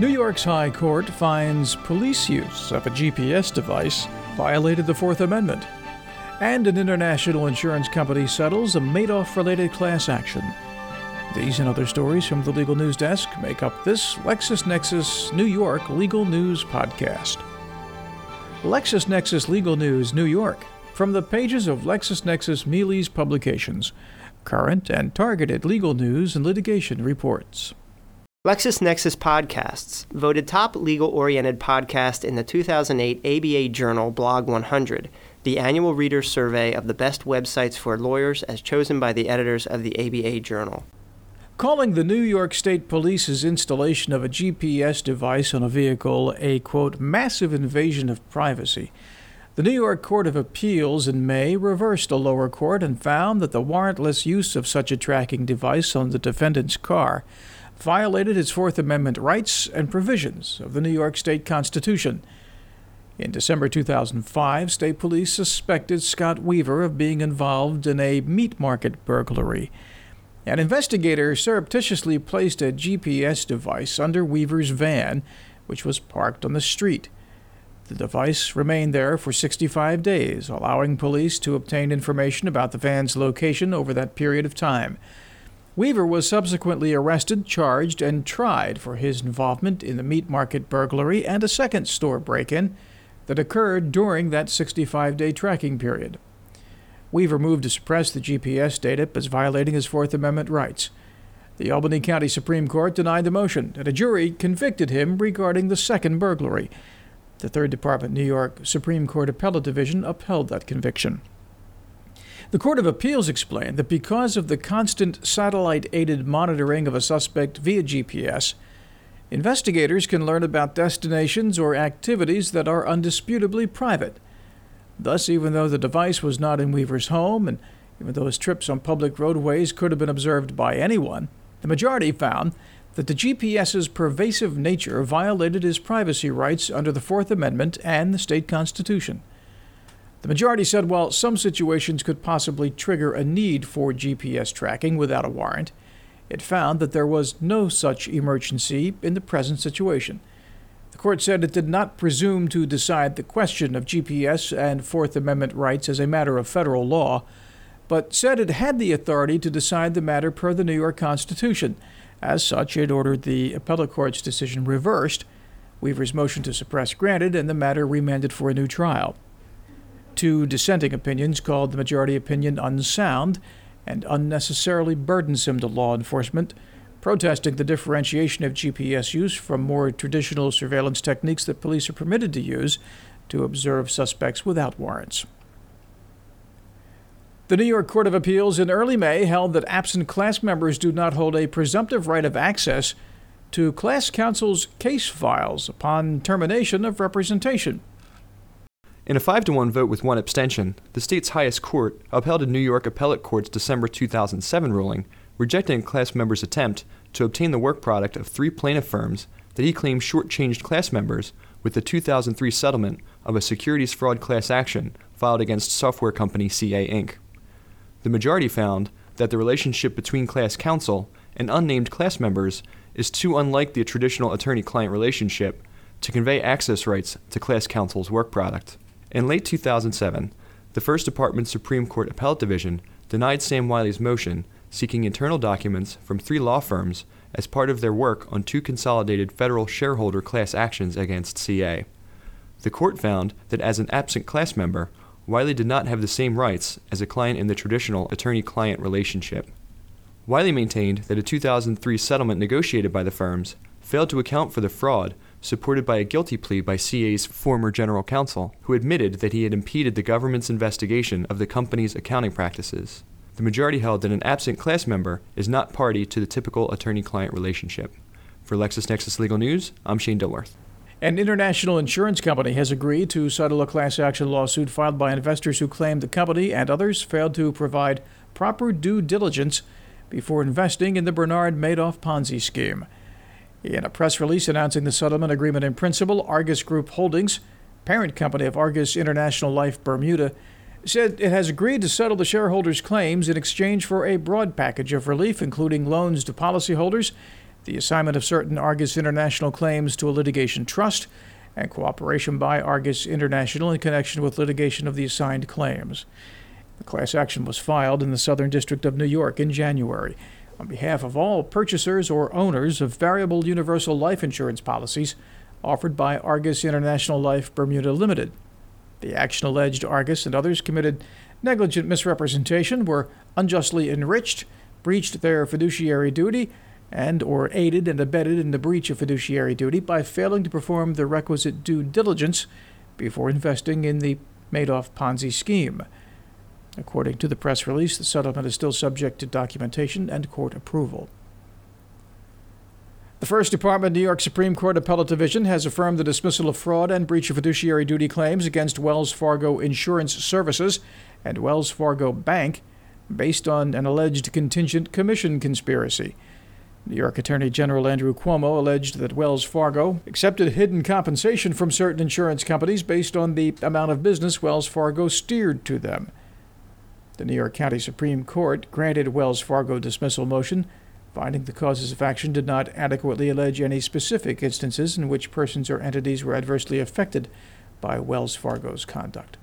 New York's High Court finds police use of a GPS device violated the Fourth Amendment. And an international insurance company settles a Madoff related class action. These and other stories from the Legal News Desk make up this LexisNexis New York Legal News Podcast. LexisNexis Legal News New York from the pages of LexisNexis Mealey's publications, current and targeted legal news and litigation reports. LexisNexis Podcasts, voted top legal oriented podcast in the 2008 ABA Journal Blog 100, the annual reader survey of the best websites for lawyers as chosen by the editors of the ABA Journal. Calling the New York State Police's installation of a GPS device on a vehicle a, quote, massive invasion of privacy. The New York Court of Appeals in May reversed a lower court and found that the warrantless use of such a tracking device on the defendant's car violated his Fourth Amendment rights and provisions of the New York State Constitution. In December 2005, state police suspected Scott Weaver of being involved in a meat market burglary. An investigator surreptitiously placed a GPS device under Weaver's van, which was parked on the street. The device remained there for 65 days, allowing police to obtain information about the van's location over that period of time. Weaver was subsequently arrested, charged, and tried for his involvement in the meat market burglary and a second store break in that occurred during that 65 day tracking period. Weaver moved to suppress the GPS data as violating his Fourth Amendment rights. The Albany County Supreme Court denied the motion, and a jury convicted him regarding the second burglary. The Third Department New York Supreme Court Appellate Division upheld that conviction. The Court of Appeals explained that because of the constant satellite aided monitoring of a suspect via GPS, investigators can learn about destinations or activities that are undisputably private. Thus, even though the device was not in Weaver's home, and even though his trips on public roadways could have been observed by anyone, the majority found that the GPS's pervasive nature violated his privacy rights under the Fourth Amendment and the state constitution. The majority said while some situations could possibly trigger a need for GPS tracking without a warrant, it found that there was no such emergency in the present situation. The court said it did not presume to decide the question of GPS and Fourth Amendment rights as a matter of federal law, but said it had the authority to decide the matter per the New York Constitution as such, it ordered the appellate court's decision reversed, Weaver's motion to suppress granted, and the matter remanded for a new trial. Two dissenting opinions called the majority opinion unsound and unnecessarily burdensome to law enforcement, protesting the differentiation of GPS use from more traditional surveillance techniques that police are permitted to use to observe suspects without warrants. The New York Court of Appeals in early May held that absent class members do not hold a presumptive right of access to class counsel's case files upon termination of representation. In a 5 to 1 vote with one abstention, the state's highest court upheld a New York appellate court's December 2007 ruling rejecting a class member's attempt to obtain the work product of three plaintiff firms that he claimed shortchanged class members with the 2003 settlement of a securities fraud class action filed against software company CA Inc the majority found that the relationship between class counsel and unnamed class members is too unlike the traditional attorney client relationship to convey access rights to class counsel's work product. In late 2007, the First Department Supreme Court Appellate Division denied Sam Wyly's motion seeking internal documents from three law firms as part of their work on two consolidated federal shareholder class actions against CA. The court found that as an absent class member, Wyly did not have the same rights as a client in the traditional attorney client relationship. Wiley maintained that a 2003 settlement negotiated by the firms failed to account for the fraud supported by a guilty plea by CA's former general counsel, who admitted that he had impeded the government's investigation of the company's accounting practices. The majority held that an absent class member is not party to the typical attorney client relationship. For LexisNexis Legal News, I'm Shane Dilworth. An international insurance company has agreed to settle a class action lawsuit filed by investors who claim the company and others failed to provide proper due diligence before investing in the Bernard Madoff Ponzi scheme. In a press release announcing the settlement agreement in principle, Argus Group Holdings, parent company of Argus International Life Bermuda, said it has agreed to settle the shareholders' claims in exchange for a broad package of relief, including loans to policyholders the assignment of certain Argus International claims to a litigation trust, and cooperation by Argus International in connection with litigation of the assigned claims. The class action was filed in the Southern District of New York in January on behalf of all purchasers or owners of variable universal life insurance policies offered by Argus International Life Bermuda Limited. The action alleged Argus and others committed negligent misrepresentation, were unjustly enriched, breached their fiduciary duty, and or aided and abetted in the breach of fiduciary duty by failing to perform the requisite due diligence before investing in the Madoff Ponzi scheme. According to the press release, the settlement is still subject to documentation and court approval. The First Department New York Supreme Court Appellate Division has affirmed the dismissal of fraud and breach of fiduciary duty claims against Wells Fargo Insurance Services and Wells Fargo Bank based on an alleged contingent commission conspiracy. New York Attorney General Andrew Cuomo alleged that Wells Fargo accepted hidden compensation from certain insurance companies based on the amount of business Wells Fargo steered to them. The New York County Supreme Court granted Wells Fargo dismissal motion finding the causes of action did not adequately allege any specific instances in which persons or entities were adversely affected by Wells Fargo's conduct.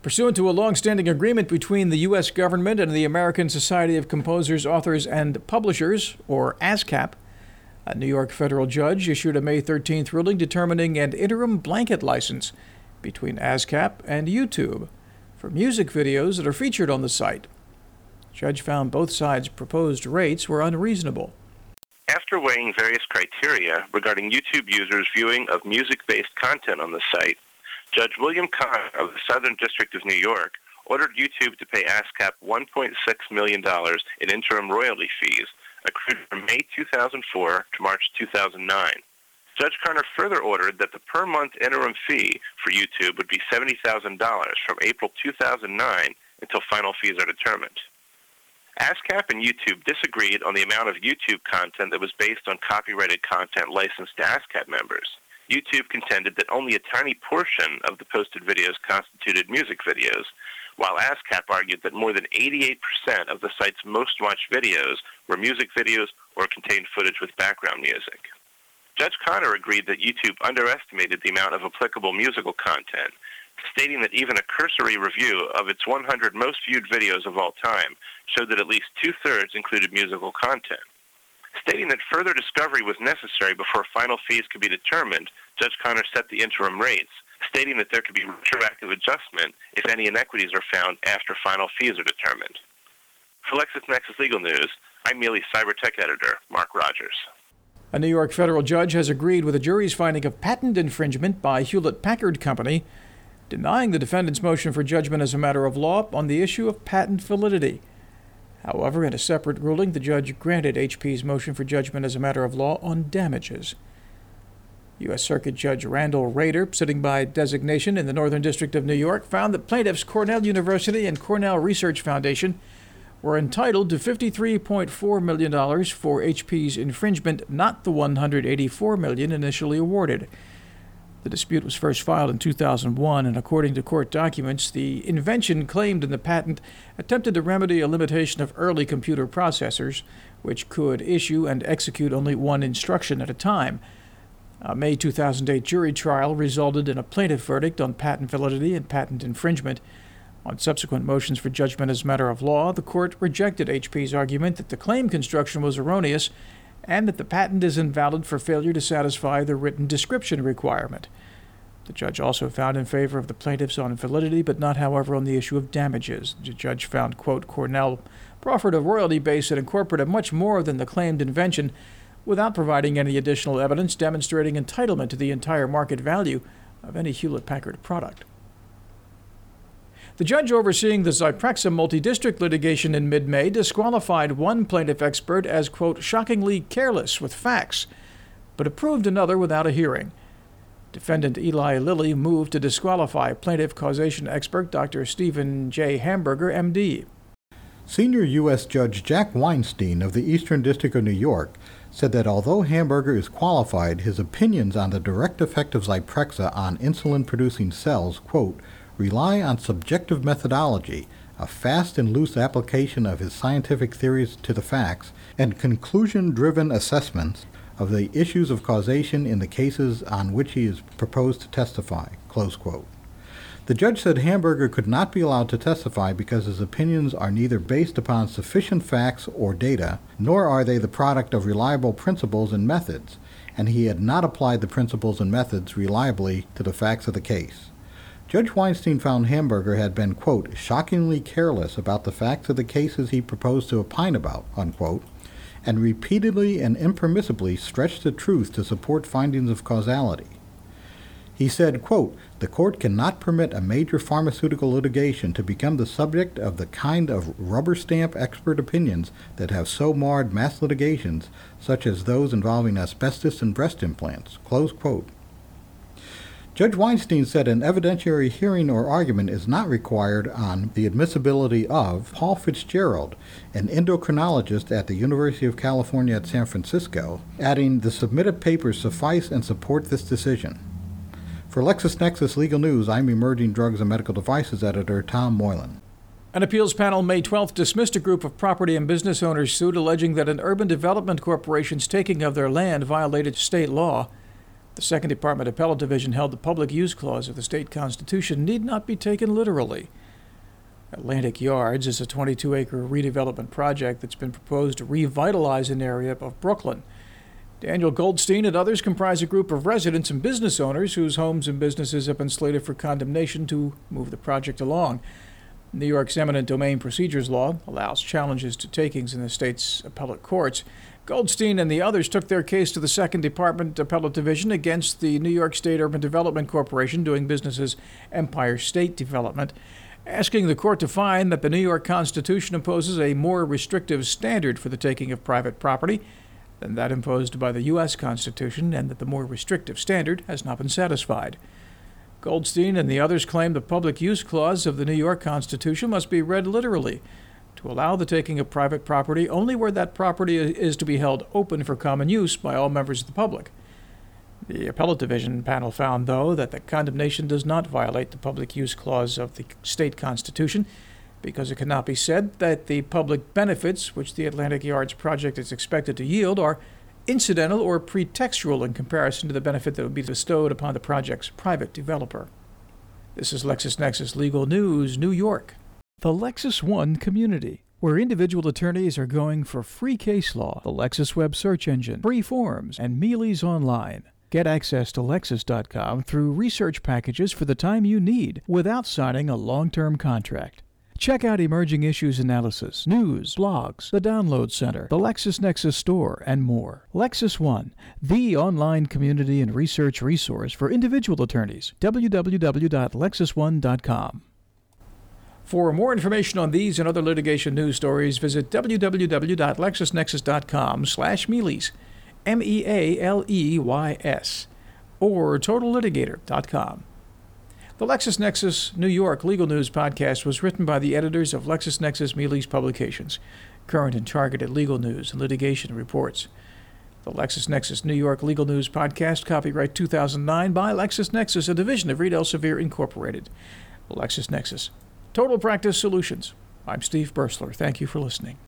Pursuant to a long-standing agreement between the U.S. government and the American Society of Composers, Authors, and Publishers, or ASCAP, a New York federal judge issued a May 13th ruling determining an interim blanket license between ASCAP and YouTube for music videos that are featured on the site judge found both sides' proposed rates were unreasonable. After weighing various criteria regarding YouTube users' viewing of music-based content on the site, Judge William Conner of the Southern District of New York ordered YouTube to pay ASCAP $1.6 million in interim royalty fees accrued from May 2004 to March 2009. Judge Conner further ordered that the per-month interim fee for YouTube would be $70,000 from April 2009 until final fees are determined. ASCAP and YouTube disagreed on the amount of YouTube content that was based on copyrighted content licensed to ASCAP members. YouTube contended that only a tiny portion of the posted videos constituted music videos, while ASCAP argued that more than 88% of the site's most watched videos were music videos or contained footage with background music. Judge Conner agreed that YouTube underestimated the amount of applicable musical content, stating that even a cursory review of its 100 most viewed videos of all time showed that at least two-thirds included musical content. Stating that further discovery was necessary before final fees could be determined, Judge Conner set the interim rates, stating that there could be retroactive adjustment if any inequities are found after final fees are determined. For LexisNexis Legal News, I'm Mealey Cybertech Editor Mark Rogers. A New York federal judge has agreed with a jury's finding of patent infringement by Hewlett Packard Company, denying the defendant's motion for judgment as a matter of law on the issue of patent validity. However, in a separate ruling, the judge granted HP's motion for judgment as a matter of law on damages. U.S. Circuit Judge Randall Rader, sitting by designation in the Northern District of New York, found that plaintiffs Cornell University and Cornell Research Foundation were entitled to $53.4 million for HP's infringement, not the 184 million initially awarded. The dispute was first filed in 2001, and according to court documents, the invention claimed in the patent attempted to remedy a limitation of early computer processors, which could issue and execute only one instruction at a time. A May 2008 jury trial resulted in a plaintiff verdict on patent validity and patent infringement. On subsequent motions for judgment as a matter of law, the court rejected HP's argument that the claim construction was erroneous and that the patent is invalid for failure to satisfy the written description requirement. The judge also found in favor of the plaintiffs on validity, but not, however, on the issue of damages. The judge found, quote, Cornell proffered a royalty base that incorporated much more than the claimed invention without providing any additional evidence demonstrating entitlement to the entire market value of any Hewlett Packard product. The judge overseeing the Zyprexa multi-district litigation in mid-May disqualified one plaintiff expert as, quote, shockingly careless with facts, but approved another without a hearing. Defendant Eli Lilly moved to disqualify plaintiff causation expert Dr. Stephen J. Hamburger, MD. Senior U.S. Judge Jack Weinstein of the Eastern District of New York said that although Hamburger is qualified, his opinions on the direct effect of Zyprexa on insulin producing cells, quote, rely on subjective methodology a fast and loose application of his scientific theories to the facts, and conclusion driven assessments of the issues of causation in the cases on which he is proposed to testify. The judge said Hamburger could not be allowed to testify because his opinions are neither based upon sufficient facts or data, nor are they the product of reliable principles and methods, and he had not applied the principles and methods reliably to the facts of the case. Judge Weinstein found Hamburger had been, quote, shockingly careless about the facts of the cases he proposed to opine about, unquote, and repeatedly and impermissibly stretched the truth to support findings of causality. He said, quote, The court cannot permit a major pharmaceutical litigation to become the subject of the kind of rubber stamp expert opinions that have so marred mass litigations, such as those involving asbestos and breast implants. Close quote. Judge Weinstein said an evidentiary hearing or argument is not required on the admissibility of Paul Fitzgerald, an endocrinologist at the University of California at San Francisco, adding the submitted papers suffice and support this decision. For LexisNexis Legal News, I'm Emerging Drugs and Medical Devices editor Tom Moylan. An appeals panel May 12th dismissed a group of property and business owners sued alleging that an urban development corporation's taking of their land violated state law. The Second Department Appellate Division held the public use clause of the state constitution need not be taken literally. Atlantic Yards is a 22 acre redevelopment project that's been proposed to revitalize an area of Brooklyn. Daniel Goldstein and others comprise a group of residents and business owners whose homes and businesses have been slated for condemnation to move the project along. New York's eminent domain procedures law allows challenges to takings in the state's appellate courts. Goldstein and the others took their case to the Second Department Appellate Division against the New York State Urban Development Corporation doing business as Empire State Development, asking the court to find that the New York Constitution imposes a more restrictive standard for the taking of private property than that imposed by the U.S. Constitution, and that the more restrictive standard has not been satisfied. Goldstein and the others claim the public use clause of the New York Constitution must be read literally to allow the taking of private property only where that property is to be held open for common use by all members of the public. The appellate division panel found, though, that the condemnation does not violate the public use clause of the state constitution because it cannot be said that the public benefits which the Atlantic Yards project is expected to yield are incidental or pretextual in comparison to the benefit that would be bestowed upon the project's private developer. This is LexisNexis Legal News, New York. The Lexis One community, where individual attorneys are going for free case law, the Lexis web search engine, free forms, and Mealey's online. Get access to Lexis.com through research packages for the time you need without signing a long term contract. Check out emerging issues analysis, news, blogs, the Download Center, the LexisNexis store, and more. Lexis One, the online community and research resource for individual attorneys. www.lexisone.com. For more information on these and other litigation news stories, visit www.lexisnexis.com slash Mealeys, M-E-A-L-E-Y-S, or totallitigator.com. The LexisNexis New York Legal News podcast was written by the editors of LexisNexis Mealey's Publications, current and targeted legal news and litigation reports. The LexisNexis New York Legal News podcast, copyright 2009 by LexisNexis, a division of Reed Elsevier Incorporated. LexisNexis, Total Practice Solutions. I'm Steve Bursler. Thank you for listening.